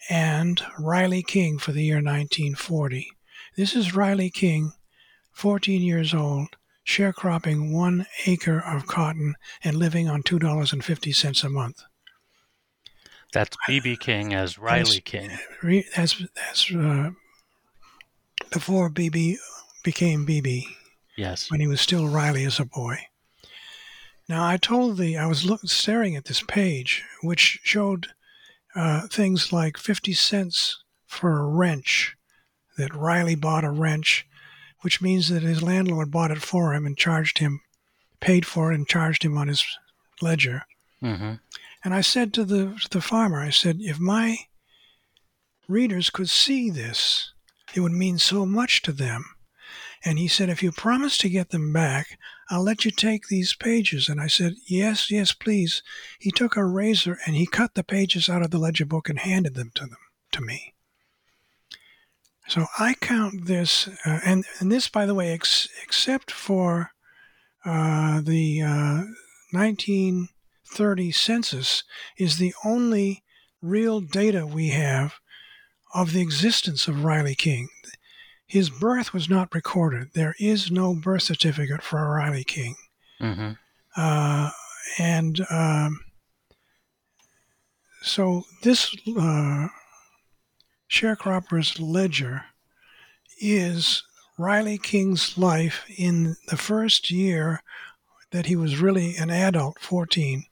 Speaker 2: and Riley King for the year 1940. This is Riley King, 14 years old, sharecropping one acre of cotton and living on $2.50 a month.
Speaker 1: That's B.B. King as Riley
Speaker 2: That's-
Speaker 1: King.
Speaker 2: That's, that's uh, before BB became BB.
Speaker 1: Yes.
Speaker 2: when he was still Riley as a boy. Now, I told the, I was look, staring at this page, which showed uh, things like 50 cents for a wrench, that Riley bought a wrench, which means that his landlord bought it for him and charged him, paid for it and charged him on his ledger.
Speaker 1: hmm
Speaker 2: And I said to the, to the farmer, I said, if my readers could see this, it would mean so much to them. And he said, if you promise to get them back, I'll let you take these pages. And I said, yes, yes, please. He took a razor and he cut the pages out of the ledger book and handed them to them to me. So I count this, uh, and, and this, by the way, ex- except for uh, the uh, 1930 census, is the only real data we have of the existence of Riley King. His birth was not recorded. There is no birth certificate for Riley King.
Speaker 1: hmm
Speaker 2: Uh, and um, so this uh, sharecropper's ledger is Riley King's life in the first year that he was really an adult, 14,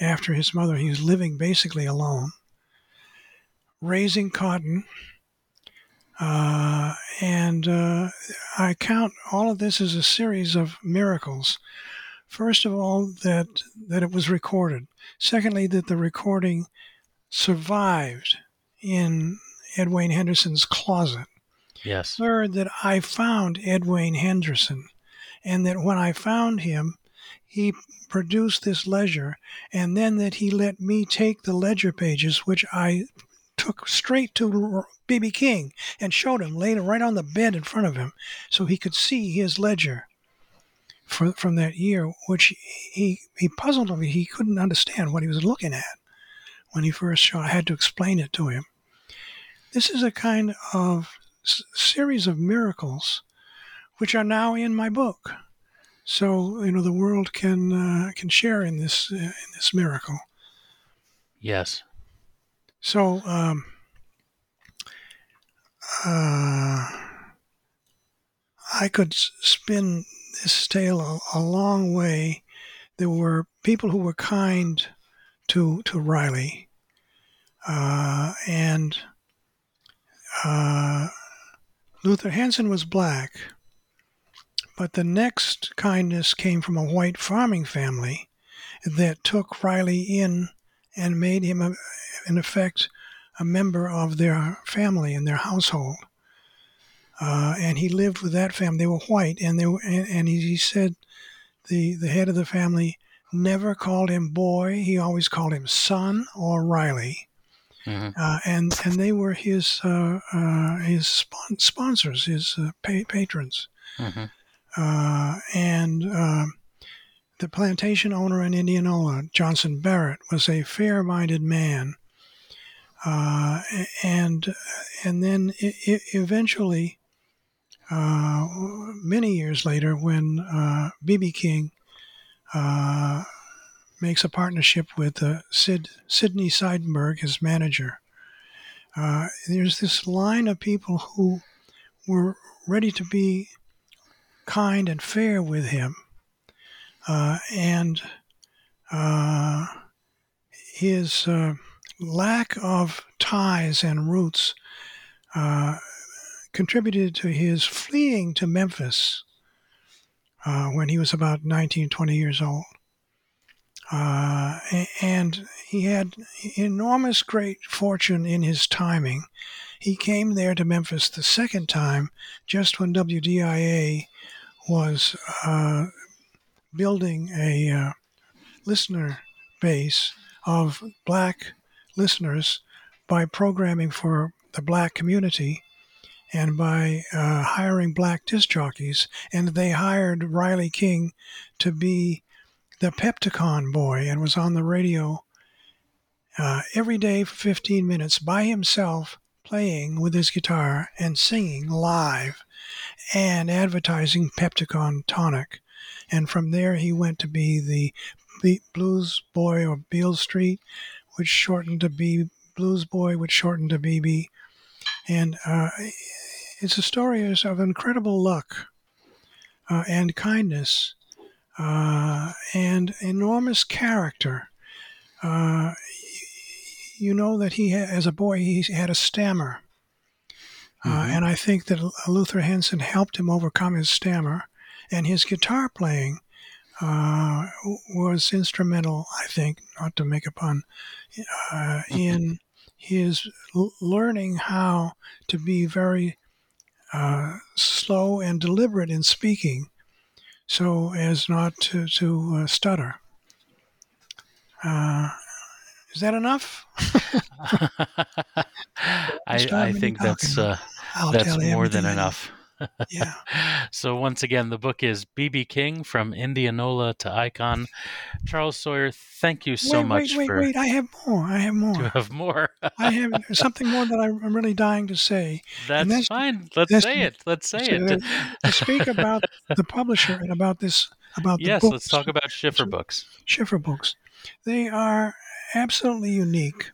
Speaker 2: after his mother. He was living basically alone, raising cotton. Uh, and uh, I count all of this as a series of miracles. First of all, that that it was recorded. Secondly, that the recording survived in Ed Wayne Henderson's closet.
Speaker 1: Yes.
Speaker 2: Third, that I found Ed Wayne Henderson, and that when I found him, he produced this ledger, and then that he let me take the ledger pages, which I took straight to B.B. King and showed him, laid it right on the bed in front of him, so he could see his ledger from that year, which he, he puzzled him. He couldn't understand what he was looking at when he first showed. I had to explain it to him. This is a kind of s- series of miracles which are now in my book. So you know the world can uh, can share in this uh, in this miracle.
Speaker 1: Yes.
Speaker 2: So um, uh, I could spin this tale a, a long way. There were people who were kind to to Riley, uh, and uh, Luther Henson was black. But the next kindness came from a white farming family that took Riley in and made him, a, in effect, a member of their family and their household. Uh, and he lived with that family. They were white, and they were, and, and he, he said the the head of the family never called him boy. He always called him son or Riley.
Speaker 1: hmm
Speaker 2: Uh, and and they were his uh, uh, his spon- sponsors, his uh, pa- patrons.
Speaker 1: hmm
Speaker 2: Uh, and um, the plantation owner in Indianola, Johnson Barrett, was a fair-minded man. Uh, and and then eventually, uh, many years later, when uh, B.B. King uh, makes a partnership with uh, Sid Sidney Seidenberg, his manager, uh, there's this line of people who were ready to be kind and fair with him. Uh, and uh, his uh, lack of ties and roots uh, contributed to his fleeing to Memphis uh, when he was about 19, 20 years old. Uh, and he had enormous great fortune in his timing. He came there to Memphis the second time, just when WDIA was uh, building a uh, listener base of black listeners by programming for the black community and by uh, hiring black disc jockeys. And they hired Riley King to be the Pepticon boy and was on the radio uh, every day for 15 minutes by himself, playing with his guitar and singing live and advertising Pepticon tonic. And from there, he went to be the Blues Boy of Beale Street, which shortened to B Blues Boy, which shortened to BB. And uh, it's a story of incredible luck uh, and kindness uh, and enormous character. Uh, you know that he, as a boy, he had a stammer. Uh, mm-hmm. and I think that Luther Henson helped him overcome his stammer, and his guitar playing uh, was instrumental, I think, not to make a pun, uh, in his learning how to be very uh, slow and deliberate in speaking so as not to, to uh, stutter. Uh, is that enough?
Speaker 1: I, I think that's uh, that's more than enough
Speaker 2: yeah.
Speaker 1: so once again, the book is BB King from Indianola to Icon. Charles Sawyer, thank you so
Speaker 2: wait,
Speaker 1: much.
Speaker 2: Wait, wait,
Speaker 1: for...
Speaker 2: wait! I have more. I have more.
Speaker 1: You have more.
Speaker 2: I have something more that I'm really dying to say.
Speaker 1: That's, that's fine. Let's that's, say it. Let's say it.
Speaker 2: To speak about the publisher and about this about
Speaker 1: yes.
Speaker 2: Books.
Speaker 1: Let's talk about Schiffer books.
Speaker 2: Schiffer books. They are absolutely unique.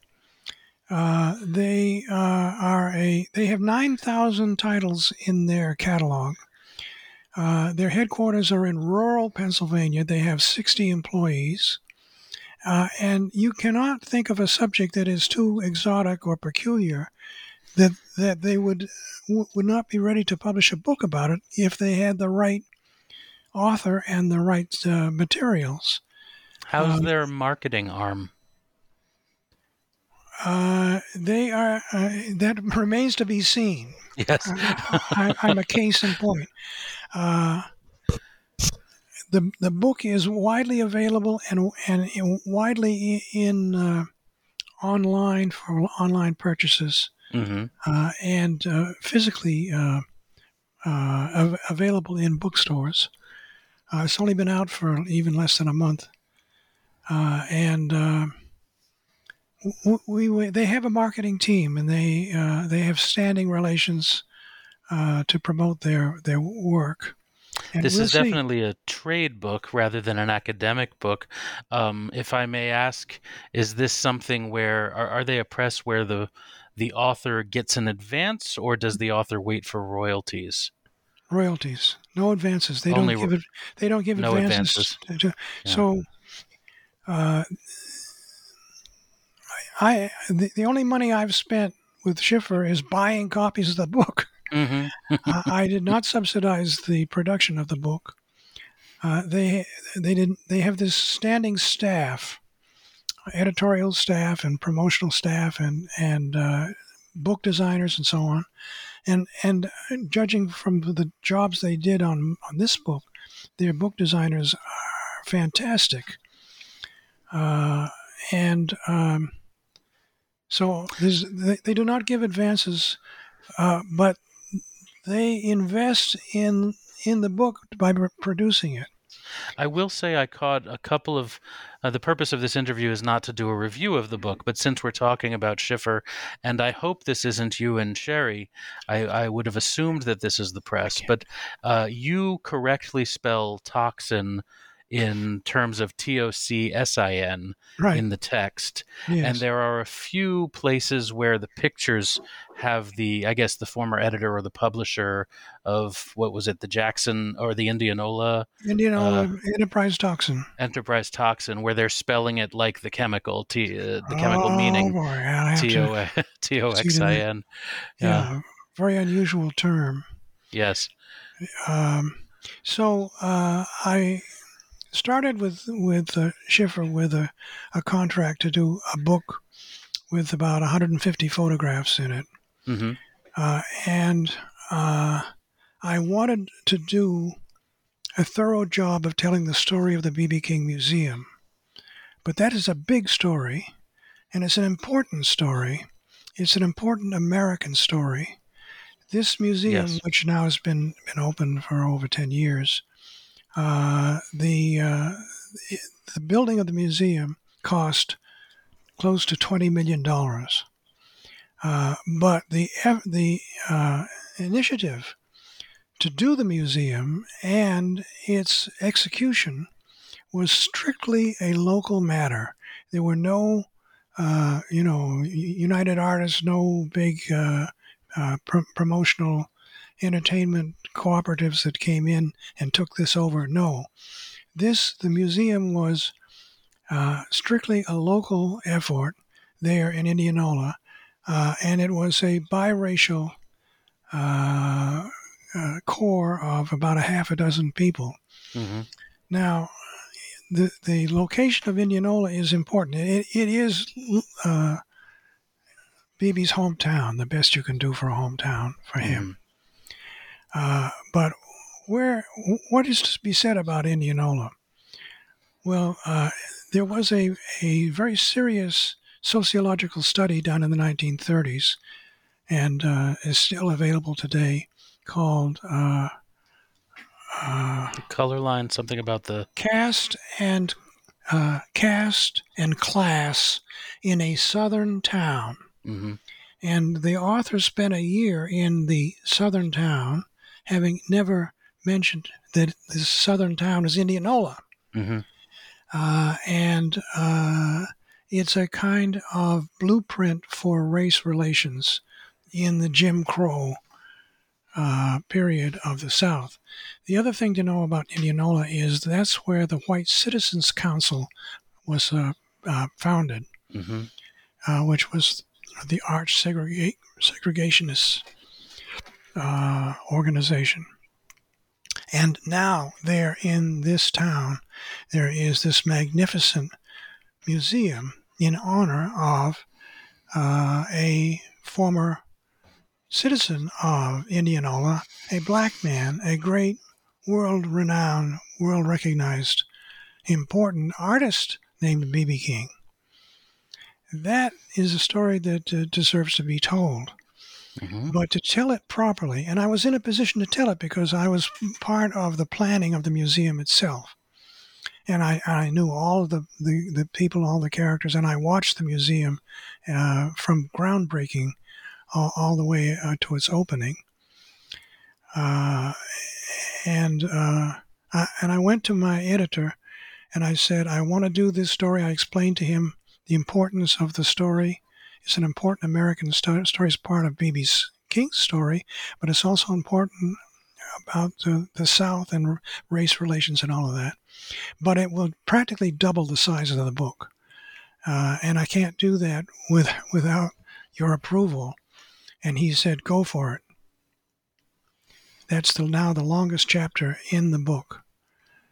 Speaker 2: Uh, they uh, are a they have 9,000 titles in their catalog. Uh, their headquarters are in rural Pennsylvania. They have 60 employees. Uh, and you cannot think of a subject that is too exotic or peculiar that that they would would not be ready to publish a book about it if they had the right author and the right uh, materials.
Speaker 1: How's um, their marketing arm?
Speaker 2: Uh, they are uh, that remains to be seen.
Speaker 1: Yes,
Speaker 2: I, am a case in point. Uh, the the book is widely available and and widely in uh, online for online purchases mm-hmm. Uh, and uh, physically av- available in bookstores. it's only been out for even less than a month, and we, we, they have a marketing team and they uh, they have standing relations uh, to promote their their work.
Speaker 1: And this we'll is see. definitely a trade book rather than an academic book. Um, if I may ask, is this something where are, are they a press where the the author gets an advance, or does the author wait for royalties?
Speaker 2: Royalties, no advances. They Only don't give it. They don't give
Speaker 1: no
Speaker 2: advances.
Speaker 1: advances.
Speaker 2: To, yeah. So. Uh, I the, the only money I've spent with Schiffer is buying copies of the book. Mm-hmm. uh, I did not subsidize the production of the book. Uh, they they did they have this standing staff, editorial staff and promotional staff and and uh, book designers and so on, and and judging from the jobs they did on on this book, their book designers are fantastic. Uh, and um, so they, they do not give advances, uh, but they invest in in the book by producing it.
Speaker 1: I will say I caught a couple of. Uh, the purpose of this interview is not to do a review of the book, but since we're talking about Schiffer, and I hope this isn't you and Sherry, I, I would have assumed that this is the press, but uh, you correctly spell tocsin in terms of T O C S I N
Speaker 2: right.
Speaker 1: in the text.
Speaker 2: Yes.
Speaker 1: And there are a few places where the pictures have the, I guess, the former editor or the publisher of what was it, the Jackson or the Indianola?
Speaker 2: Indianola uh, Enterprise Tocsin.
Speaker 1: Enterprise Tocsin, where they're spelling it like the chemical, T, uh, the chemical
Speaker 2: oh,
Speaker 1: meaning
Speaker 2: T
Speaker 1: O X I N.
Speaker 2: Yeah. Very unusual term.
Speaker 1: Yes.
Speaker 2: Um, so uh, I started with with uh, Schiffer with a, a contract to do a book with about 150 photographs in it,
Speaker 1: Mm-hmm.
Speaker 2: uh, and uh, I wanted to do a thorough job of telling the story of the BB King Museum. But that is a big story, and it's an important story. It's an important American story. This museum,
Speaker 1: Yes.
Speaker 2: which now has been, been open for over 10 years, uh, the, uh, the building of the museum cost close to $20 million. Uh, but the, the uh, initiative to do the museum and its execution was strictly a local matter. There were no, uh, you know, United Artists, no big uh, pr- promotional entertainment cooperatives that came in and took this over. No, this the museum was uh, strictly a local effort there in Indianola, uh, and it was a biracial uh, uh, core of about a half a dozen people.
Speaker 1: Mm-hmm.
Speaker 2: Now, the the location of Indianola is important. It, it is uh, BB's hometown, the best you can do for a hometown for him. Uh, but where what is to be said about Indianola? Well, uh, there was a, a very serious sociological study done in the 1930s and uh, is still available today called uh, uh,
Speaker 1: The color line, something about the.
Speaker 2: caste and uh, caste and class in a southern town.
Speaker 1: Mm-hmm.
Speaker 2: And the author spent a year in the southern town, having never mentioned that this southern town is Indianola.
Speaker 1: Mm-hmm.
Speaker 2: Uh, and uh, it's a kind of blueprint for race relations in the Jim Crow uh, period of the South. The other thing to know about Indianola is that's where the White Citizens Council was uh, uh, founded,
Speaker 1: Mm-hmm.
Speaker 2: uh, which was the arch segrega- segregationist uh, organization. And now, there in this town, there is this magnificent museum in honor of uh, a former citizen of Indianola, a black man, a great world renowned, world recognized, important artist named B.B. King. That is a story that uh, deserves to be told.
Speaker 1: Mm-hmm.
Speaker 2: But to tell it properly, and I was in a position to tell it because I was part of the planning of the museum itself. And I, I knew all of the, the, the people, all the characters, and I watched the museum uh, from groundbreaking all, all the way uh, to its opening. Uh, and uh, I, and I went to my editor and I said, I want to do this story. I explained to him the importance of the story. It's an important American sto- story. It's part of B.B.'s King's story, but it's also important about the, the South and r- race relations and all of that. But it will practically double the size of the book. Uh, and I can't do that with, without your approval. And he said, go for it. That's the, now the longest chapter in the book.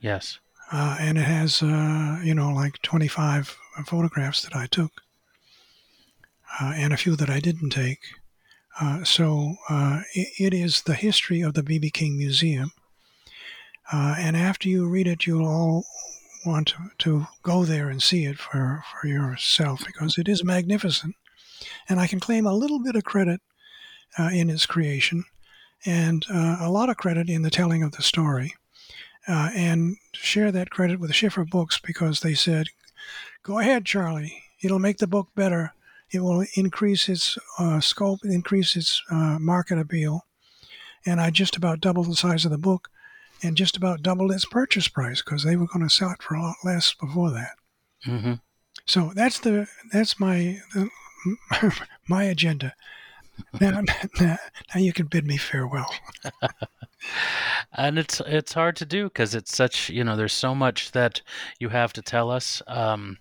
Speaker 1: Yes.
Speaker 2: Uh, and it has, uh, you know, like 25 photographs that I took, uh, and a few that I didn't take. Uh, so uh, it, it is the history of the B.B. King Museum. Uh, and after you read it, you'll all want to, to go there and see it for, for yourself because it is magnificent. And I can claim a little bit of credit uh, in its creation and a lot of credit in the telling of the story uh, and share that credit with Schiffer Books because they said, "Go ahead, Charlie. It'll make the book better. It will increase its uh, scope, increase its uh, market appeal." And I just about doubled the size of the book, and just about doubled its purchase price because they were going to sell it for a lot less before that.
Speaker 1: Mm-hmm.
Speaker 2: So that's the that's my the, my agenda. Now, now, now you can bid me farewell.
Speaker 1: and it's it's hard to do because it's such you know there's so much that you have to tell us um,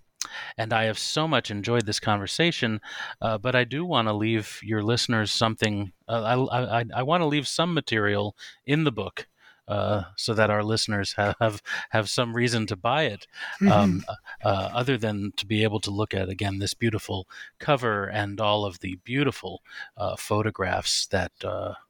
Speaker 1: and i have so much enjoyed this conversation uh, but i do want to leave your listeners something uh, i, I, I want to leave some material in the book uh, so that our listeners have have some reason to buy it,
Speaker 2: Mm-hmm.
Speaker 1: um, uh, other than to be able to look at again this beautiful cover and all of the beautiful uh, photographs that.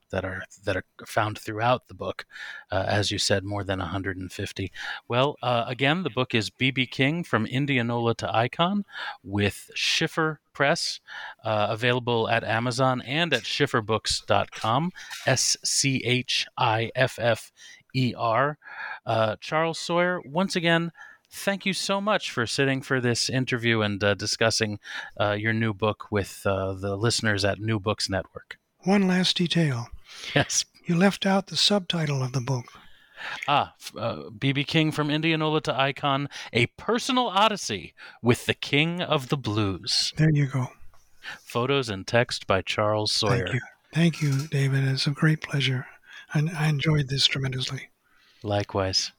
Speaker 1: That are that are found throughout the book, uh, as you said, more than 150. Well, uh, again, the book is BB King from Indianola to Icon, with Schiffer Press, uh, available at Amazon and at schifferbooks.com. S C H I F F E R. Uh, Charles Sawyer, once again, thank you so much for sitting for this interview and uh, discussing uh, your new book with the listeners at New Books Network.
Speaker 2: One last detail.
Speaker 1: Yes.
Speaker 2: You left out the subtitle of the book.
Speaker 1: Ah, BB King from Indianola to Icon, a personal odyssey with the King of the Blues.
Speaker 2: There you go.
Speaker 1: Photos and text by Charles Sawyer.
Speaker 2: Thank you. Thank you, David. It's a great pleasure. And I enjoyed this tremendously.
Speaker 1: Likewise.